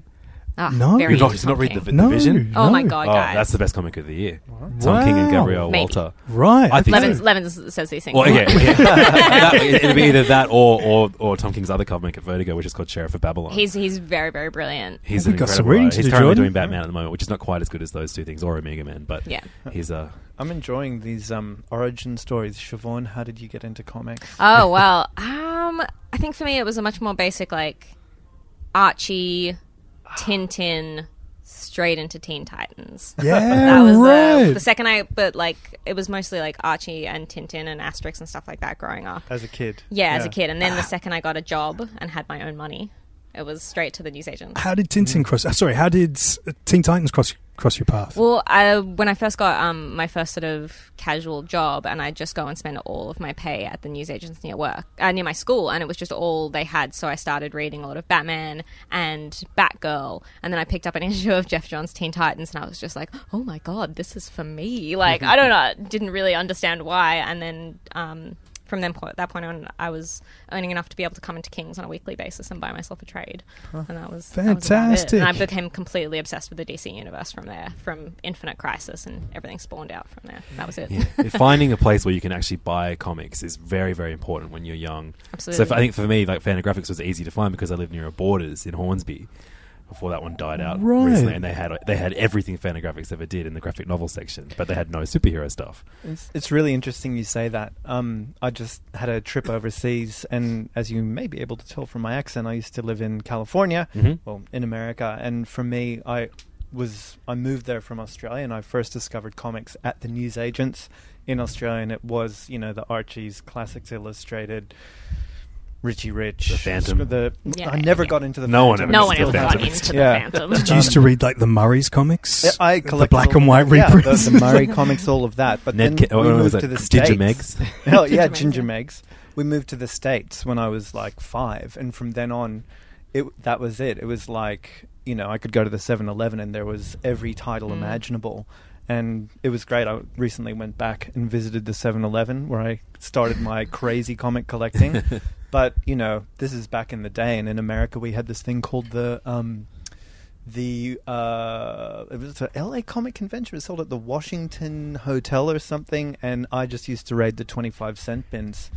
Ah, No. very You've not, you've not Tom read the, the No, Vision? Oh my no. god, Oh, guys! that's the best comic of the year. Tom King and Wow. Gabrielle Maybe. Walter. Right. I think Levins, so. Levins says these things. Well, yeah, *laughs* yeah. *laughs* that, it'll be either that or, or or Tom King's other comic at Vertigo, which is called Sheriff of Babylon. He's he's very very brilliant. He's We've an got some incredible reading writer. to He's do, currently Jordan. doing Batman at the moment, which is not quite as good as those two things, or Omega Man, but Yeah. he's uh, I'm enjoying these um, origin stories. Siobhan, how did you get into comics? *laughs* Oh well, um, I think for me it was a much more basic like Archie, Tintin, straight into Teen Titans. Yeah, *laughs* that was right. the, the second I, but like it was mostly like Archie and Tintin and Asterix and stuff like that growing up. As a kid. Yeah, as a kid, and then the *sighs* second I got a job and had my own money, it was straight to the newsagents. How did Tintin cross? Uh, sorry, how did uh, Teen Titans cross cross your path? Well, I, when I first got um, my first sort of casual job, and I'd just go and spend all of my pay at the newsagents near work, uh, near my school, and it was just all they had. So I started reading a lot of Batman and Batgirl, and then I picked up an *laughs* issue of Geoff Johns' Teen Titans, and I was just like, "Oh my god, this is for me!" Like I don't *laughs* know, didn't really understand why, and then. Um, from then po- that point on, I was earning enough to be able to come into Kings on a weekly basis and buy myself a trade, and that was that was. Fantastic. And I became completely obsessed with the DC universe from there, from Infinite Crisis, and everything spawned out from there. That was it. yeah. *laughs* finding a place where you can actually buy comics is very very important when you're young. Absolutely. So if, I think for me, like Fantagraphics was easy to find because I lived near a Borders in Hornsby. Before that one died out Right. recently, and they had they had everything Fantagraphics ever did in the graphic novel section, but they had no superhero stuff. It's, it's really interesting you say that. Um, I just had a trip overseas, and as you may be able to tell from my accent, I used to live in California, Mhm. well, in America. And for me, I was I moved there from Australia, and I first discovered comics at the newsagents in Australia, and it was you know the Archie's Classics Illustrated. Richie Rich, The Phantom. The, Yeah, I never yeah. got into the. No one Phantom. ever no one ever got Phantom. into Yeah. the Phantom. Did you used to read like the Murray's comics? Yeah, I the collected black all and white that. Yeah, reprints. the, the Murray comics, all of that. But Ned then Ca- we what was moved to the Ginger states. Meggs? Oh *laughs* yeah, Ginger Meggs, Ginger. Meggs. We moved to the states when I was like five, and from then on, it that was it. It was like you know I could go to the 7-Eleven and there was every title Mm. imaginable, and it was great. I recently went back and visited the 7-Eleven where I started my *laughs* crazy comic collecting. but you know, this is back in the day, and in America we had this thing called the. Um, the uh, it was a LA Comic Convention. It was held at the Washington Hotel or something, and I just used to raid the twenty-five cent bins,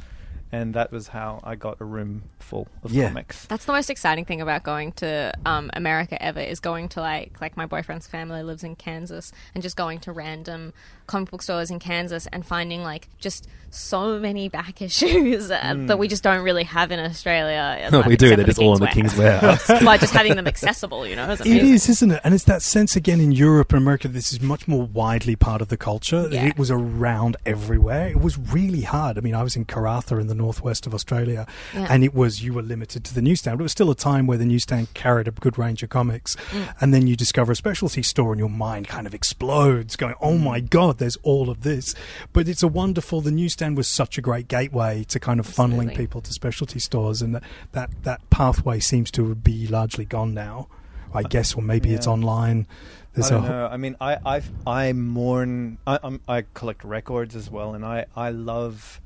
and that was how I got a room full of Yeah. comics. That's the most exciting thing about going to um, America ever is going to like like my boyfriend's family lives in Kansas and just going to random comic book stores in Kansas and finding like just so many back *laughs* issues uh, that we just don't really have in Australia. No, *laughs* like, we do. except They're for just all in the King's Warehouse. *laughs* like just having them accessible, you know, is It amazing. is, isn't it? And it's that sense again in Europe and America. This is much more widely part of the culture. Yeah. It was around everywhere. It was really hard. I mean, I was in Karratha in the northwest of Australia, Yeah. and it was you were limited to the newsstand. But it was still a time where the newsstand carried a good range of comics, Mm. and then you discover a specialty store, and your mind kind of explodes, going, "Oh Mm. my god, there's all of this!" But it's a wonderful. The newsstand was such a great gateway to kind of funneling people to specialty stores, and that that, that pathway seems to be largely gone now. I guess, or maybe it's online. There's I don't know. I mean, I I I mourn. I I'm, I collect records as well, and I I love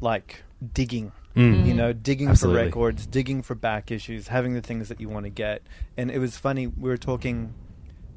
like digging. Mm. You know, digging Absolutely. for records, digging for back issues, having the things that you want to get. And it was funny. We were talking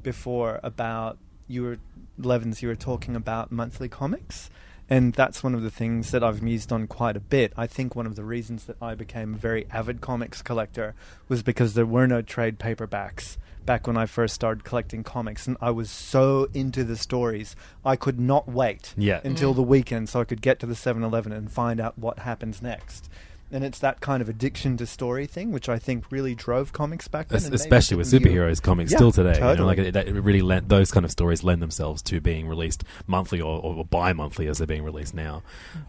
before about you were Levins. You were talking about monthly comics. And that's one of the things that I've mused on quite a bit. I think one of the reasons that I became a very avid comics collector was because there were no trade paperbacks back when I first started collecting comics. And I was so into the stories, I could not wait Yeah. until mm. the weekend so I could get to the 7 Eleven and find out what happens next. And it's that kind of addiction to story thing, which I think really drove comics back then, Es- and made especially with it the- superheroes comics Yeah, still today. You know, like it, that- it really lent, those kind of stories lend themselves to being released monthly or, or bi-monthly as they're being released now.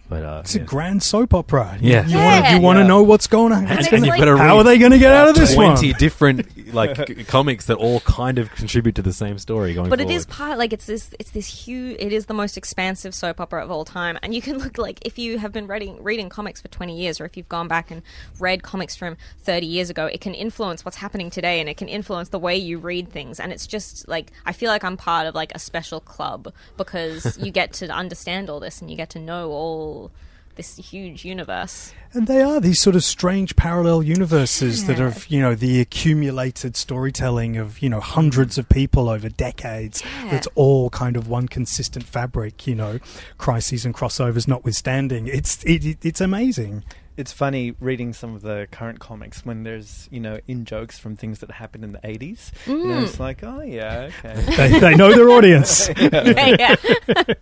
But uh, It's yeah. a grand soap opera. Yeah. you want to Yeah. you want to Yeah. know what's going on. And It's it's like- how are they going to get out of this one? twenty different like *laughs* comics that all kind of contribute to the same story going But forward. it is part like it's this it's this huge it is the most expansive soap opera of all time and you can look like if you have been reading reading comics for 20 years or if you've gone back and read comics from 30 years ago it can influence what's happening today and it can influence the way you read things and it's just like I feel like I'm part of like a special club because *laughs* you get to understand all this and you get to know all this huge universe. And they are these sort of strange parallel universes that have, you know, the accumulated storytelling of, you know, hundreds of people over decades. Yeah. That's all kind of one consistent fabric, you know, crises and crossovers notwithstanding. It's it, it, it's amazing. It's funny reading some of the current comics when there's you know in jokes from things that happened in the 80s. You know, it's like, oh yeah, okay. *laughs* They, they know their audience. yeah, *laughs* yeah.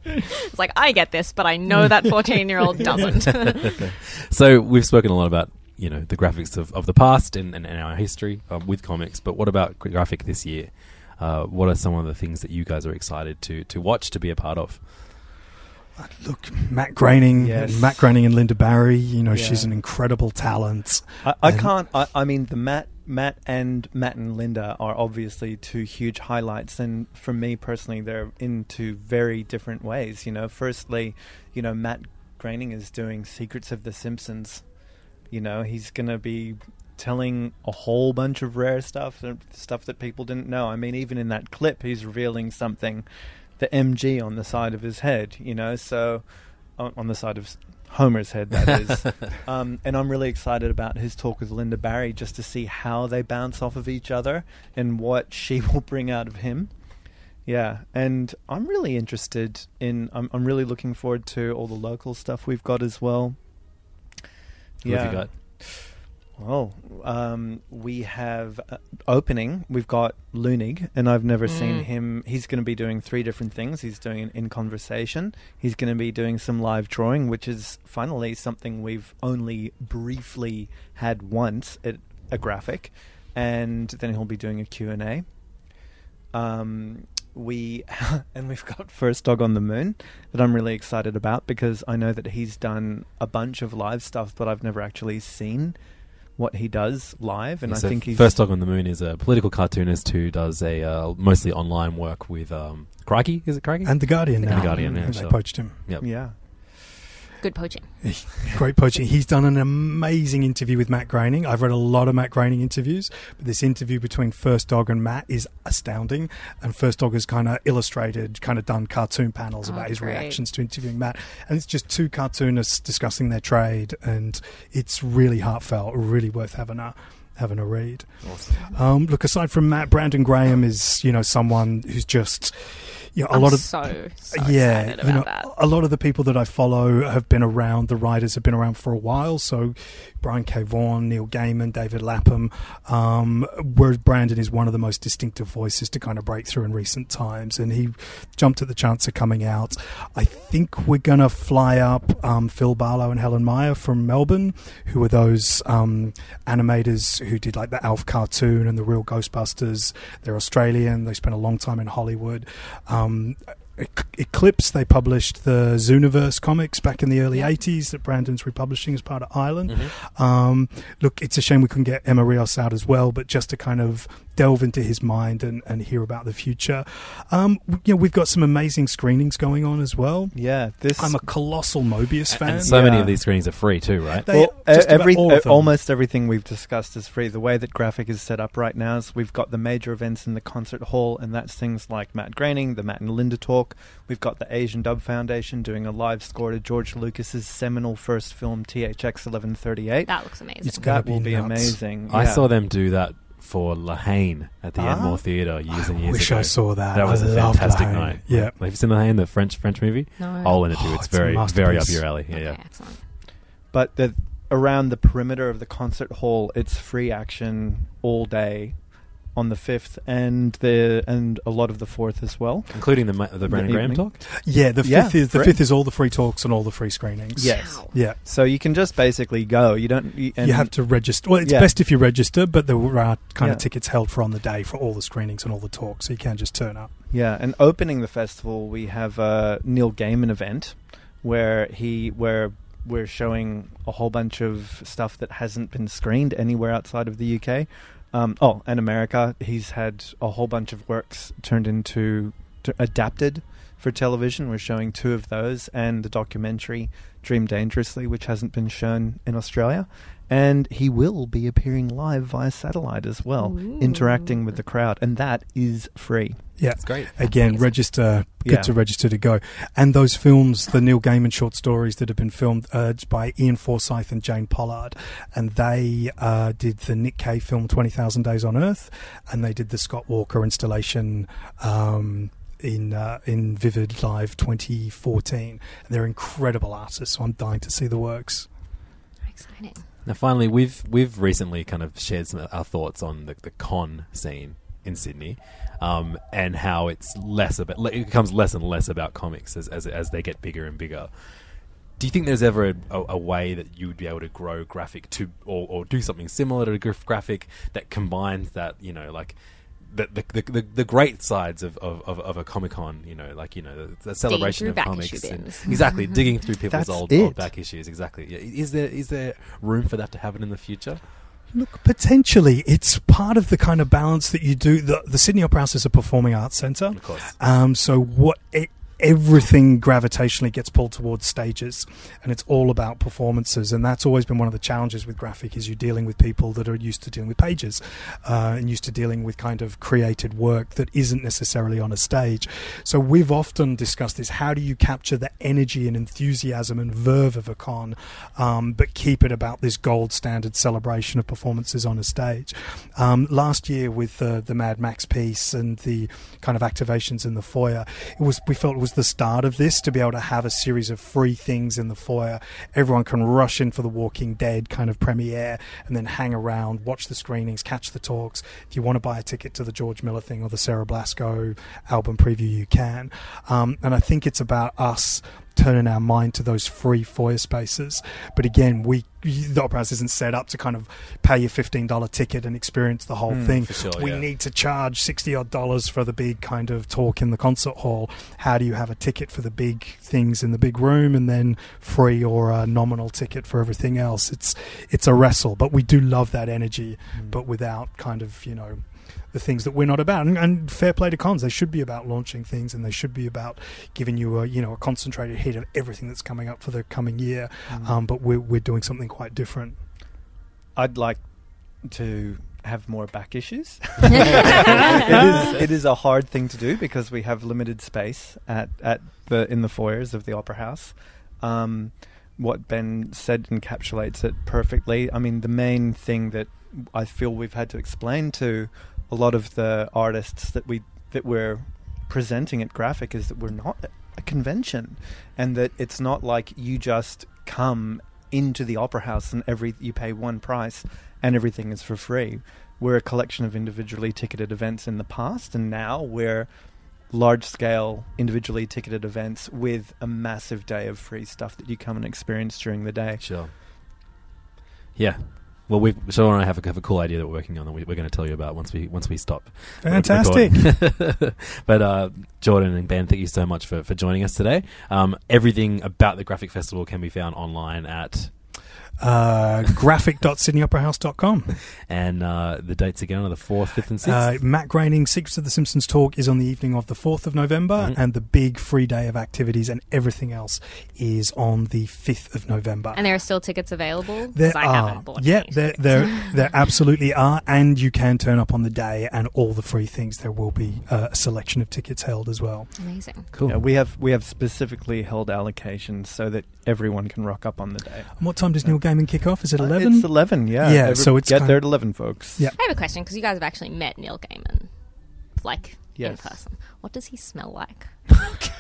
it's like I get this, but I know that 14 year old doesn't. *laughs* So we've spoken a lot about you know the graphics of, of the past and, and, and our history um, with comics, but what about graphic this year? Uh, what are some of the things that you guys are excited to to watch to be a part of? Look, Matt Groening, Yes. Matt Groening and Lynda Barry. You know, she's an incredible talent. I, I can't. I, I mean, the Matt, Matt and Matt and Linda are obviously two huge highlights, and for me personally, they're in two very different ways. You know, firstly, you know, Matt Groening is doing Secrets of the Simpsons. You know, he's gonna be telling a whole bunch of rare stuff, stuff that people didn't know. I mean, even in that clip, he's revealing something, the MG on the side of his head. You know, so on, on the side of Homer's head, that is. *laughs* um, and I'm really excited about his talk with Lynda Barry, just to see how they bounce off of each other and what she *laughs* will bring out of him. Yeah, and I'm really interested in. I'm, I'm really looking forward to all the local stuff we've got as well. Who have you got? Well, um, we have uh, opening. We've got Leunig, and I've never seen Mm. him. He's going to be doing three different things. He's doing in conversation. He's going to be doing some live drawing, which is finally something we've only briefly had once at a graphic, and then he'll be doing a Q and A. Um, we *laughs* and we've got First Dog on the Moon that I'm really excited about because I know that he's done a bunch of live stuff, but I've never actually seen what he does live, and I So think he's First Dog on the Moon is a political cartoonist who does a uh, mostly online work with um, Crikey. Is it Crikey? And The Guardian The now. The Guardian, yeah, They sure. poached him. Yep. yeah. Good poaching. Great poaching. He's done an amazing interview with Matt Groening. I've read a lot of Matt Groening interviews, but this interview between First Dog and Matt is astounding. And First Dog has kind of illustrated, kind of done cartoon panels Oh, about his great. reactions to interviewing Matt. And it's just two cartoonists discussing their trade, and it's really heartfelt, really worth having a having a read. Um, look, aside from Matt, Brandon Graham is you know someone who's just you know a I'm lot of so, so yeah, you know, that. a lot of the people that I follow have been around. The writers have been around for a while. So Brian K. Vaughan, Neil Gaiman, David Lapham. Um, whereas Brandon is one of the most distinctive voices to kind of break through in recent times, and he jumped at the chance of coming out. I think we're gonna fly up um, Phil Barlow and Helen Meyer from Melbourne, who are those um, animators who did like the Alf cartoon and the Real Ghostbusters. They're Australian. They spent a long time in Hollywood. Um, Eclipse, they published the Zooniverse comics back in the early Yeah. 80s that Brandon's republishing as part of Island. Mm-hmm. Um, look, it's a shame we couldn't get Emma Rios out as well, but just to kind of delve into his mind and, and hear about the future. Um, you know, we've got some amazing screenings going on as well. Yeah, this I'm a colossal Moebius fan. And so many of these screenings are free too, right? They- well, just about every, all of them. almost everything we've discussed is free. The way that graphic is set up right now is we've got the major events in the concert hall, and that's things like Matt Groening, the Matt and Linda talk. We've got the Asian Dub Foundation doing a live score to George Lucas's seminal first film THX 1138. That looks amazing. It's gonna that will be be nuts. amazing. I yeah. saw them do that for La Haine at the Ah. Enmore Theatre years and I years wish ago. I saw that. That was I a loved fantastic La Haine. night. Yeah. Have you seen La Haine, the French French movie? No. I'll in it too. Oh, It's, it's very very up your alley. Yeah, Okay, yeah. excellent. but the around the perimeter of the concert hall, it's free action all day on the fifth, and the and a lot of the fourth as well, including the ma- the Brandon Graham talk. Yeah, the Yeah, fifth is the free. fifth is all the free talks and all the free screenings. Yes. Yeah. So you can just basically go. You don't. You, and you have to register. Well, it's Yeah. best if you register, but there are uh, kind Yeah. of tickets held for on the day for all the screenings and all the talks, so you can't just turn up. Yeah, and opening the festival, we have a Neil Gaiman event where he where we're showing a whole bunch of stuff that hasn't been screened anywhere outside of the UK. Um, oh, and America. He's had a whole bunch of works turned into to, adapted for television. We're showing two of those, and the documentary Dream Dangerously, which hasn't been shown in Australia. And he will be appearing live via satellite as well, interacting with the crowd, and that is free. Yeah, It's great. Again, register. Get Yeah. to register to go. And those films, the Neil Gaiman short stories that have been filmed uh, by Iain Forsyth and Jane Pollard, and they uh, did the Nick Cave film Twenty Thousand Days on Earth, and they did the Scott Walker installation. Um, in uh, in Vivid Live 2014, and they're incredible artists. So I'm dying to see the works. Exciting. Now, finally, we've we've recently kind of shared some our thoughts on the, the con scene in Sydney, um, and how it's less about it becomes less and less about comics as as, as they get bigger and bigger. Do you think there's ever a, a, a way that you would be able to grow graphic to or, or do something similar to graph- graphic that combines that you know like the the, the, the, the great sides of, of, of, of a comic con you know like you know the, the celebration of back comics issue and- bins. *laughs* exactly digging through people's That's old, it. old back issues exactly yeah. is there is there room for that to happen in the future Look, potentially, it's part of the kind of balance that you do. The, the Sydney Opera House is a performing arts centre. Of course. Um, so what e- everything gravitationally gets pulled towards stages, and it's all about performances. And that's always been one of the challenges with graphic: is you're dealing with people that are used to dealing with pages, uh, and used to dealing with kind of created work that isn't necessarily on a stage. So we've often discussed this: how do you capture the energy and enthusiasm and verve of a con, um, but keep it about this gold standard celebration of performances on a stage? Um, last year with the the Mad Max piece and the kind of activations in the foyer, it was we felt it was the start of this to be able to have a series of free things in the foyer. Everyone can rush in for the Walking Dead kind of premiere and then hang around, watch the screenings, catch the talks. If you want to buy a ticket to the George Miller thing or the Sarah Blasko album preview, you can. Um, and I think it's about us turning our mind to those free foyer spaces. But again, we the Opera House isn't set up to kind of pay your fifteen dollar ticket and experience the whole Mm, thing. sure, we yeah. need to charge sixty odd dollars for the big kind of talk in the concert hall. How do you have a ticket for the big things in the big room and then free or a nominal ticket for everything else? It's it's a wrestle, but we do love that energy, Mm. but without kind of you know the things that we're not about. And, and fair play to cons, they should be about launching things, and they should be about giving you a you know a concentrated hit of everything that's coming up for the coming year. Mm. Um, but we're we're doing something quite different. I'd like to have more back issues. *laughs* *laughs* it, is, it is a hard thing to do because we have limited space at, at the in the foyers of the opera house. Um, what Ben said encapsulates it perfectly. I mean, the main thing that I feel we've had to explain to a lot of the artists that we that we're presenting at Graphic is that we're not a convention, and that it's not like you just come into the opera house and every you pay one price and everything is for free. We're a collection of individually ticketed events in the past, and now we're large scale individually ticketed events with a massive day of free stuff that you come and experience during the day. Sure. Yeah. Well, we Sean and I have a, have a cool idea that we're working on that we, we're going to tell you about once we once we stop. Fantastic. *laughs* but uh, Jordan and Ben, thank you so much for, for joining us today. Um, everything about the Graphic Festival can be found online at Uh, graphic.sydneyoperahouse.com. and uh, the dates again are the fourth, fifth, and sixth. Uh, Matt Groening, Secrets of the Simpsons talk is on the evening of the 4th of November, Mhm. and the big free day of activities and everything else is on the 5th of November. And there are still tickets available? There I are, yeah, there, there, there absolutely are, and you can turn up on the day, and all the free things. There will be uh, a selection of tickets held as well. Amazing. cool. Yeah, we have we have specifically held allocations so that everyone can rock up on the day. And what time does Neil Gaiman kick off? Is it Uh, eleven? It's eleven. Yeah. Yeah, Every- so it's get kind- there at eleven, folks. Yeah. I have a question because you guys have actually met Neil Gaiman, like in person. What does he smell like? *laughs*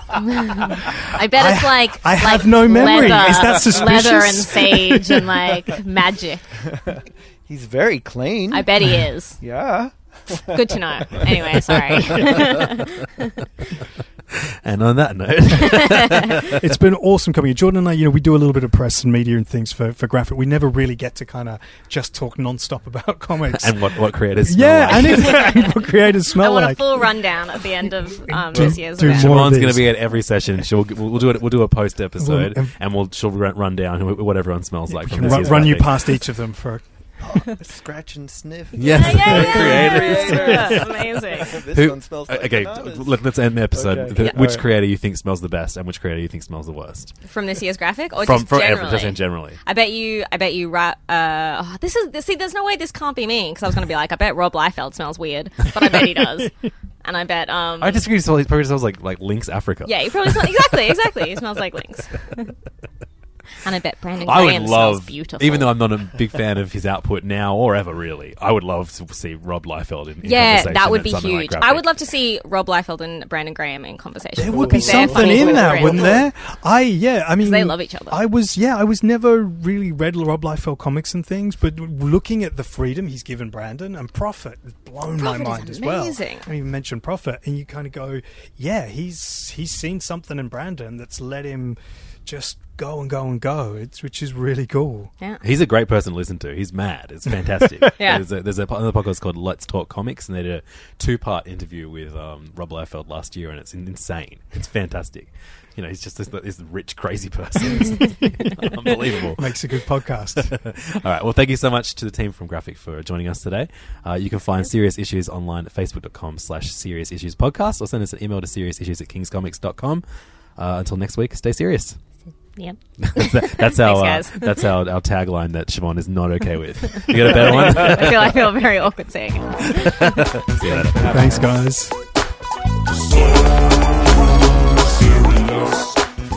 I bet it's I- like I have like no memory. Leather, Is that suspicious? Leather and sage and like magic. *laughs* He's very clean. I bet he is. *laughs* Yeah. Good to know. Anyway, sorry. And on that note, *laughs* it's been awesome coming here. Jordan and I, you know, we do a little bit of press and media and things for, for Graphic. We never really get to kind of just talk non-stop about *laughs* comics. and what what creators? smell yeah, like. and *laughs* exactly what creators smell I want like. a full rundown at the end of um, Do- this year's do event. more of Siobhan's going to be at every session. She'll we'll, we'll do it. We'll do a post episode, Well, um, and we'll she'll run, run down what everyone smells like. We from can this run, year's run you past each of them for. *laughs* Scratch and sniff. Yes, Yeah, the yeah, creators. yeah, yeah. *laughs* *laughs* Amazing. This Who- one smells like okay, bananas. let's end the episode. Okay. The- Yeah. Which Alright. creator you think smells the best, and which creator you think smells the worst? From this year's graphic, or From just from generally? every, just generally. I bet you. I bet you. Ra- uh, oh, this is. See, there's no way this can't be me because I was going to be like, I bet Rob Liefeld smells weird, but I bet he does, and I bet. Um, I disagree. So he probably smells like like Lynx Africa. Yeah, he probably smells exactly. Exactly. He smells like Lynx. And I bet Brandon I Graham would smells love, beautiful. even though I'm not a big fan of his output now or ever really, I would love to see Rob Liefeld in, in yeah, conversation that would be something like huge. I would love to see Rob Liefeld and Brandon Graham in conversation. There would be because they're something in that, Graham. wouldn't there? I yeah, I mean they love each other. I was yeah, I was never really read Rob Liefeld comics and things, but looking at the freedom he's given Brandon and Prophet has blown my Prophet is mind as well. amazing. I even mentioned Prophet, and you kind of go, yeah, he's he's seen something in Brandon that's let him just go and go and go. It's which is really cool. Yeah. He's a great person to listen to. He's mad. It's fantastic. *laughs* Yeah. There's, a, there's a, another podcast called Let's Talk Comics, and they did a two part interview with um, Rob Liefeld last year, and it's insane. It's fantastic. You know, he's just this, this rich, crazy person. It's *laughs* *laughs* unbelievable. Makes a good podcast. All right. Well, thank you so much to the team from Graphic for joining us today. Uh, you can find Serious Issues online at facebook.com slash Serious Issues Podcast or send us an email to seriousissues at kingscomics.com. Uh, until next week, stay serious. Yep. That- *laughs* that's our Thanks, uh, guys. that's our, our tagline that Siobhan is not okay with. You got a better *laughs* one? I feel I feel very awkward saying it. *laughs* See you later. Thanks, guys.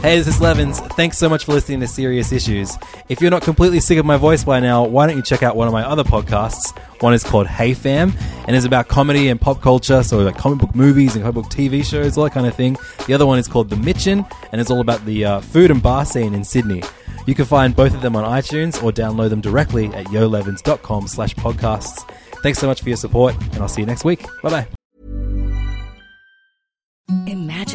Hey, this is Levins. Thanks so much for listening to Serious Issues. If you're not completely sick of my voice by now, why don't you check out one of my other podcasts? One is called Hey Fam, and is about comedy and pop culture, so like comic book movies and comic book TV shows, all that kind of thing. The other one is called The Mitchin, and it's all about the uh, food and bar scene in Sydney. You can find both of them on iTunes or download them directly at yolevins.com slash podcasts. Thanks so much for your support, and I'll see you next week. Bye-bye. Imagine